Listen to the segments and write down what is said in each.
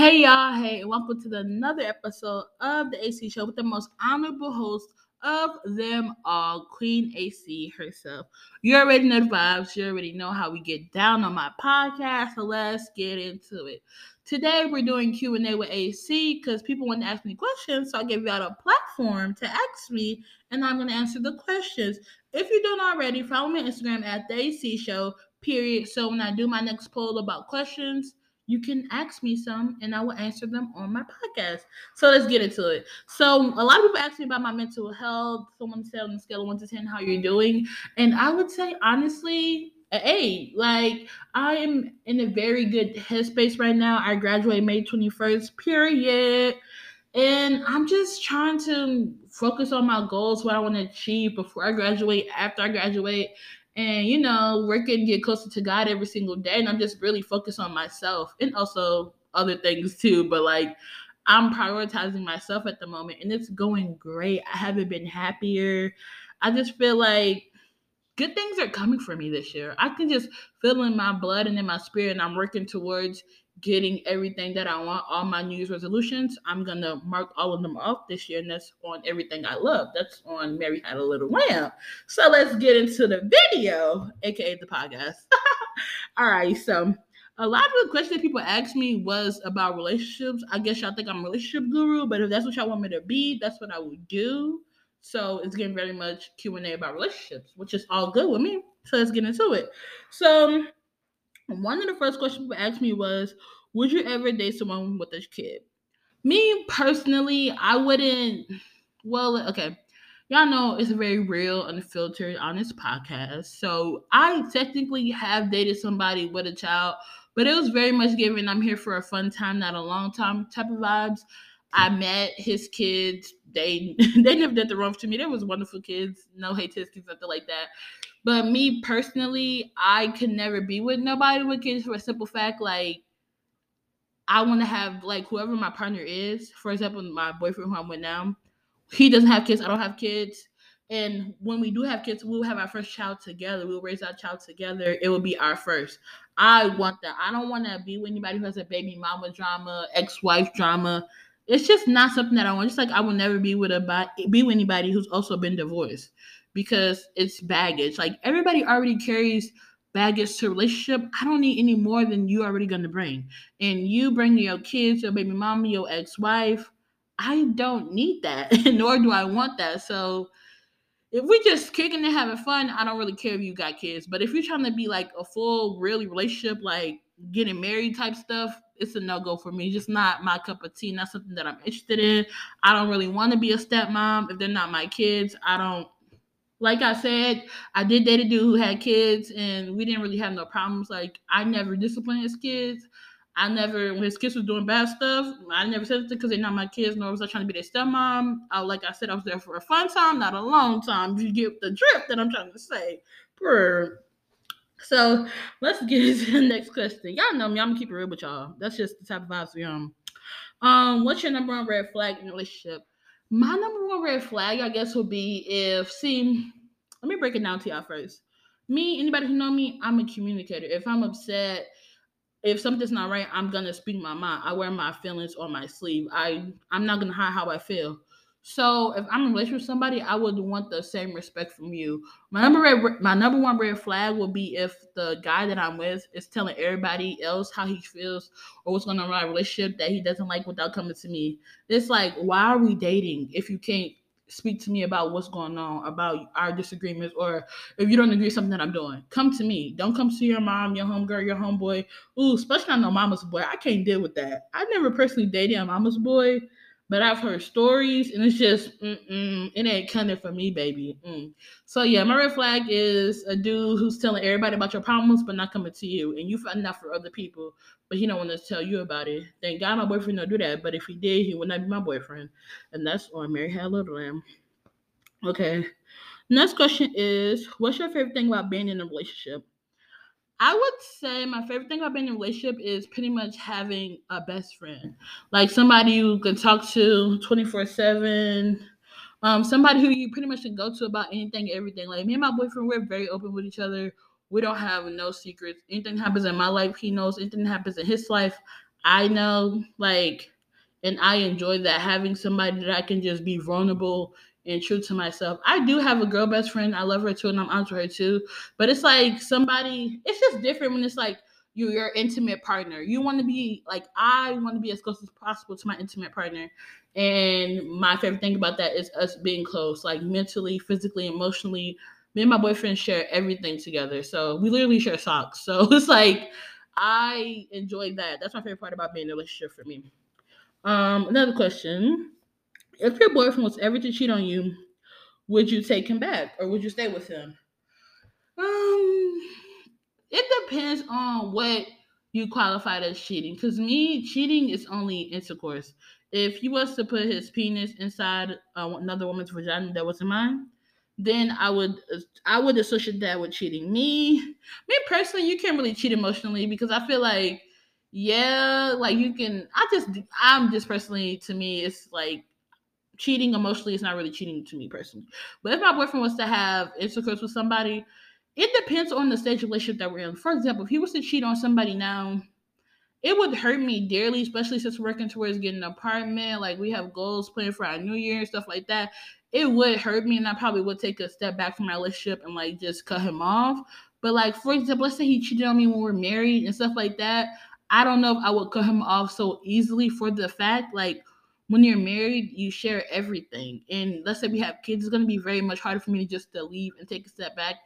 Hey y'all, hey, welcome to another episode of the AC Show with the most honorable host of them all, Queen AC herself. You already know the vibes, you already know how we get down on my podcast, so let's get into it. Today we're doing Q&A with AC because people want to ask me questions, so I gave y'all a platform to ask me, and I'm going to answer the questions. If you don't already, follow me on Instagram at the AC Show, period. So when I do my next poll about questions, you can ask me some and I will answer them on my podcast. So let's get into it. So a lot of people ask me about my mental health. Someone said on the scale of one to ten how you're doing. And I would say honestly, a like I am in a very good headspace right now. I graduate May 21st, period. And I'm just trying to focus on my goals, what I want to achieve before I graduate, after I graduate, and you know working get closer to god every single day and i'm just really focused on myself and also other things too but like i'm prioritizing myself at the moment and it's going great. I haven't been happier. I just feel like good things are coming for me this year. I can just feel in my blood and in my spirit and i'm working towards getting everything that I want, all my New Year's resolutions. I'm gonna mark all of them off this year, and that's on everything I love. That's on Mary Had a Little Lamb. So let's get into the video, aka the podcast. all right, so a lot of the questions people asked me was about relationships. I guess y'all think I'm a relationship guru, but if that's what y'all want me to be, that's what I would do. So it's getting very much Q and A about relationships, which is all good with me. So let's get into it. So one of the first questions people asked me was, Would you ever date someone with a kid? Me personally, I wouldn't. Well, okay. Y'all know it's a very real, unfiltered, honest podcast. So I technically have dated somebody with a child, but it was very much given I'm here for a fun time, not a long time type of vibes. I met his kids. They they never did the wrong to me. They was wonderful kids. No hate kids, nothing like that. But me personally, I could never be with nobody with kids for a simple fact, like I want to have like whoever my partner is. For example, my boyfriend who I'm with now, he doesn't have kids. I don't have kids. And when we do have kids, we'll have our first child together. We'll raise our child together. It will be our first. I want that. I don't want to be with anybody who has a baby mama drama, ex-wife drama. It's just not something that I want. Just like I will never be with a be with anybody who's also been divorced because it's baggage. Like everybody already carries baggage to relationship. I don't need any more than you already gonna bring. And you bring your kids, your baby mama, your ex-wife. I don't need that, nor do I want that. So if we just kicking and having fun, I don't really care if you got kids. But if you're trying to be like a full, really relationship, like getting married type stuff, it's a no go for me. Just not my cup of tea. Not something that I'm interested in. I don't really want to be a stepmom if they're not my kids. I don't like I said, I did date a dude who had kids, and we didn't really have no problems. Like I never disciplined his kids. I never, when his kids was doing bad stuff, I never said it because they're not my kids, nor was I trying to be their stepmom. I, like I said, I was there for a fun time, not a long time. You get the drip that I'm trying to say. Brr. So let's get into the next question. Y'all know me, I'm gonna keep it real with y'all. That's just the type of vibes we on. Um, what's your number one red flag in a relationship? My number one red flag, I guess, would be if see, let me break it down to y'all first. Me, anybody who know me, I'm a communicator. If I'm upset, if something's not right, I'm gonna speak my mind. I wear my feelings on my sleeve. I I'm not gonna hide how I feel. So if I'm in a relationship with somebody, I would want the same respect from you. My number red, my number one red flag would be if the guy that I'm with is telling everybody else how he feels or what's going on in my relationship that he doesn't like without coming to me. It's like, why are we dating if you can't speak to me about what's going on, about our disagreements, or if you don't agree with something that I'm doing, come to me. Don't come to your mom, your homegirl, your homeboy. Ooh, especially not no mama's boy. I can't deal with that. I never personally dated a mama's boy but I've heard stories, and it's just it ain't coming for me, baby. Mm. So yeah, my red flag is a dude who's telling everybody about your problems, but not coming to you, and you find out for other people, but he don't want to tell you about it. Thank God my boyfriend don't do that, but if he did, he would not be my boyfriend, and that's on Mary Had a Little Lamb. Okay. Next question is, what's your favorite thing about being in a relationship? I would say my favorite thing about being in a relationship is pretty much having a best friend, like somebody you can talk to twenty four seven. Um, somebody who you pretty much can go to about anything, everything. Like me and my boyfriend, we're very open with each other. We don't have no secrets. Anything happens in my life, he knows. Anything happens in his life, I know, like, and I enjoy that having somebody that I can just be vulnerable and true to myself. I do have a girl best friend. I love her too, and I'm onto her too. But it's like somebody. It's just different when it's like you your intimate partner. You want to be like I want to be as close as possible to my intimate partner. And my favorite thing about that is us being close, like mentally, physically, emotionally. Me and my boyfriend share everything together. So we literally share socks. So it's like I enjoy that. That's my favorite part about being in a relationship for me. Um, another question. If your boyfriend was ever to cheat on you, would you take him back or would you stay with him? Um it depends on what you qualified as cheating. Cause me, cheating is only intercourse. If he was to put his penis inside uh, another woman's vagina that wasn't mine, then I would I would associate that with cheating. Me, me personally, you can't really cheat emotionally because I feel like, yeah, like you can. I just I'm just personally to me, it's like cheating emotionally is not really cheating to me personally. But if my boyfriend was to have intercourse with somebody, it depends on the stage of relationship that we're in. For example, if he was to cheat on somebody now, it would hurt me dearly, especially since we're working towards getting an apartment. Like we have goals planned for our new year and stuff like that. It would hurt me, and I probably would take a step back from my relationship and like just cut him off. But like for example, let's say he cheated on me when we're married and stuff like that. I don't know if I would cut him off so easily for the fact like when you're married, you share everything. And let's say we have kids, it's gonna be very much harder for me to just to leave and take a step back.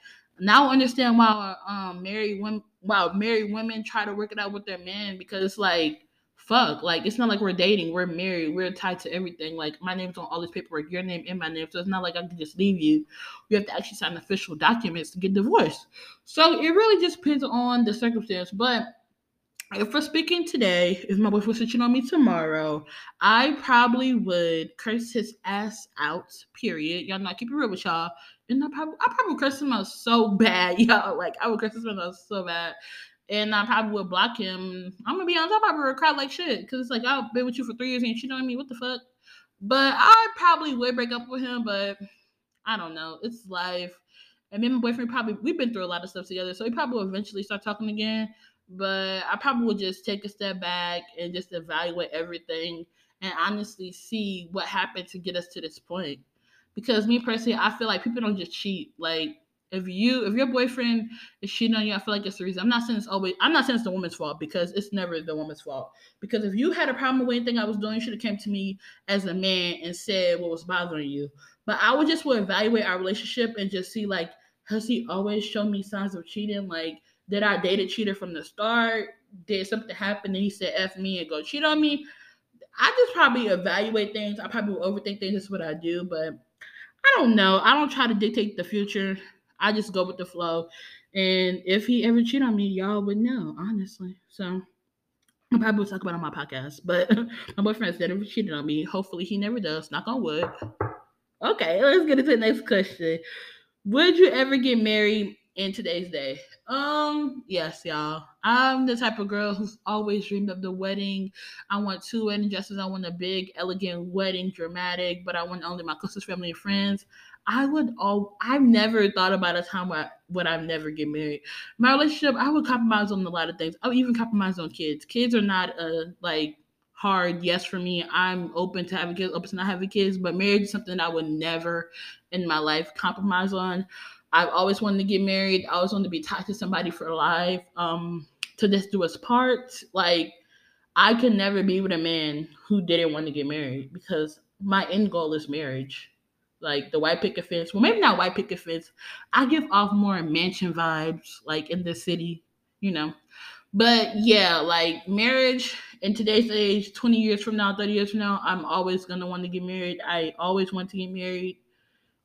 Now I understand why um married women wow married women try to work it out with their men because it's like fuck like it's not like we're dating we're married we're tied to everything like my name's on all this paperwork your name and my name so it's not like i can just leave you we have to actually sign official documents to get divorced so it really just depends on the circumstance but if we're speaking today, if my boyfriend was switching on me tomorrow, I probably would curse his ass out. Period. Y'all not keep it real with y'all. And I probably I probably curse him out so bad, y'all. Like I would curse him out so bad. And I probably would block him. I'm gonna be honest, I probably would cry like shit. Cause it's like I've been with you for three years and you cheating on me. What the fuck? But I probably would break up with him, but I don't know. It's life. And me and my boyfriend probably we've been through a lot of stuff together. So we probably will eventually start talking again but I probably would just take a step back and just evaluate everything and honestly see what happened to get us to this point. Because me personally, I feel like people don't just cheat. Like if you if your boyfriend is cheating on you, I feel like it's the reason. I'm not saying it's always I'm not saying it's the woman's fault because it's never the woman's fault. Because if you had a problem with anything I was doing, you should have came to me as a man and said what was bothering you. But I would just would evaluate our relationship and just see like, has he always shown me signs of cheating? Like did I date a cheater from the start? Did something happen and he said F me and go cheat on me? I just probably evaluate things. I probably overthink things. That's what I do. But I don't know. I don't try to dictate the future. I just go with the flow. And if he ever cheat on me, y'all would know, honestly. So I probably will talk about on my podcast. But my boyfriend said if cheated on me, hopefully he never does. Knock on wood. Okay, let's get into the next question. Would you ever get married in today's day? Um, yes, y'all. I'm the type of girl who's always dreamed of the wedding. I want two wedding dresses. I want a big, elegant wedding, dramatic, but I want only my closest family and friends. I would all I've never thought about a time where would I never get married. My relationship, I would compromise on a lot of things. I would even compromise on kids. Kids are not a like hard yes for me. I'm open to having kids, open to not having kids, but marriage is something I would never in my life compromise on. I've always wanted to get married. I always wanted to be tied to somebody for life. Um, to this do us part. Like I could never be with a man who didn't want to get married because my end goal is marriage. Like the white picket fence. Well, maybe not white picket fence. I give off more mansion vibes, like in the city, you know. But yeah, like marriage in today's age, 20 years from now, 30 years from now, I'm always gonna want to get married. I always want to get married.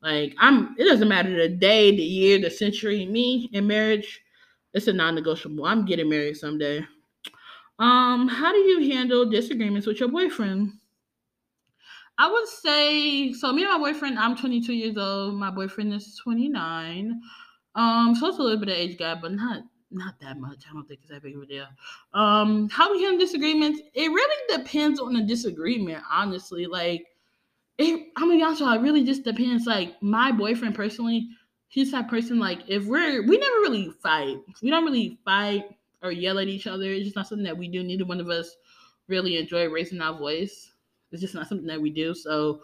Like I'm it doesn't matter the day, the year, the century, me in marriage, it's a non-negotiable. I'm getting married someday. Um, how do you handle disagreements with your boyfriend? I would say so. Me and my boyfriend, I'm 22 years old. My boyfriend is 29. Um, so it's a little bit of age gap, but not not that much. I don't think it's that big of a deal. Um, how we handle disagreements? It really depends on the disagreement, honestly. Like it, I'm gonna be honest with you, it really just depends. Like my boyfriend personally, he's that person. Like if we're we never really fight. We don't really fight or yell at each other. It's just not something that we do. Neither one of us really enjoy raising our voice. It's just not something that we do. So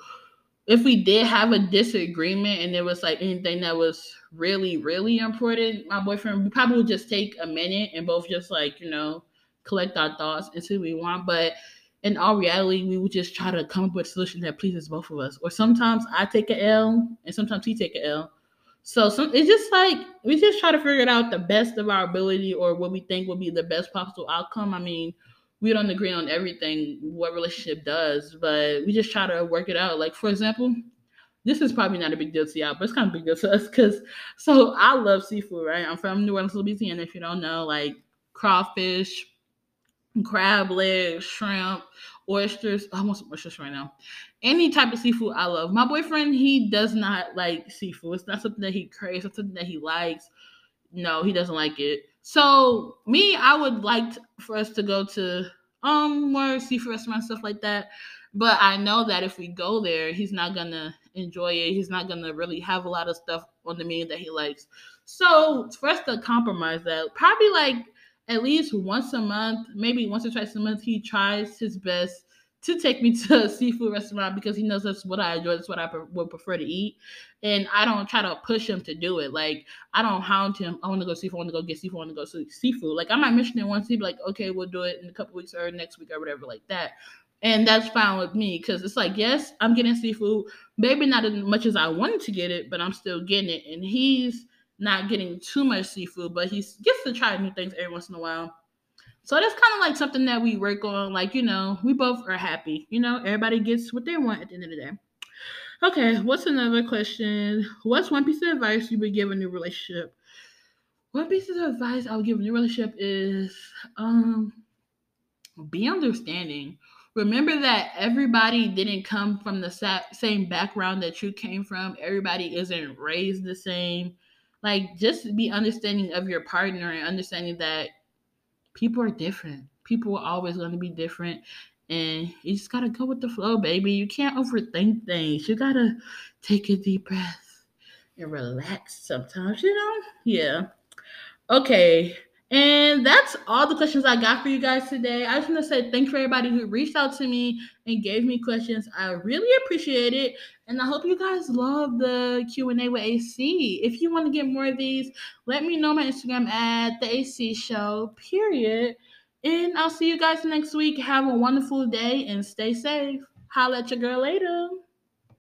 if we did have a disagreement and there was like anything that was really, really important, my boyfriend we probably would just take a minute and both just like, you know, collect our thoughts and see what we want. But in all reality, we would just try to come up with a solution that pleases both of us. Or sometimes I take a L and sometimes he take a L. So some it's just like we just try to figure it out the best of our ability or what we think would be the best possible outcome. I mean, we don't agree on everything what relationship does, but we just try to work it out. Like for example, this is probably not a big deal to y'all, but it's kind of big deal to us because so I love seafood, right? I'm from New Orleans, Louisiana. If you don't know, like crawfish, crab legs, shrimp, oysters. I want some oysters right now. Any type of seafood I love. My boyfriend, he does not like seafood. It's not something that he craves, it's something that he likes. No, he doesn't like it. So me, I would like for us to go to um more seafood restaurants, stuff like that. But I know that if we go there, he's not gonna enjoy it. He's not gonna really have a lot of stuff on the menu that he likes. So for us to compromise that, probably like at least once a month, maybe once or twice a month, he tries his best to take me to a seafood restaurant because he knows that's what I enjoy. That's what I pre- would prefer to eat. And I don't try to push him to do it. Like, I don't hound him. I want to go seafood. I want to go get seafood. I want to go see seafood. Like, I might mention it once. He'd be like, okay, we'll do it in a couple weeks or next week or whatever, like that. And that's fine with me because it's like, yes, I'm getting seafood. Maybe not as much as I wanted to get it, but I'm still getting it. And he's not getting too much seafood, but he gets to try new things every once in a while. So that's kind of like something that we work on. Like, you know, we both are happy. You know, everybody gets what they want at the end of the day. Okay, what's another question? What's one piece of advice you would give a new relationship? One piece of advice I would give a new relationship is um be understanding. Remember that everybody didn't come from the same background that you came from. Everybody isn't raised the same like just be understanding of your partner and understanding that people are different. People are always going to be different. And you just gotta go with the flow, baby. You can't overthink things. You gotta take a deep breath and relax sometimes, you know? Yeah. Okay. And that's all the questions I got for you guys today. I just want to say thank you for everybody who reached out to me and gave me questions. I really appreciate it. And I hope you guys love the Q&A with AC. If you want to get more of these, let me know my Instagram at the AC show, period. And I'll see you guys next week. Have a wonderful day and stay safe. Holla at your girl later.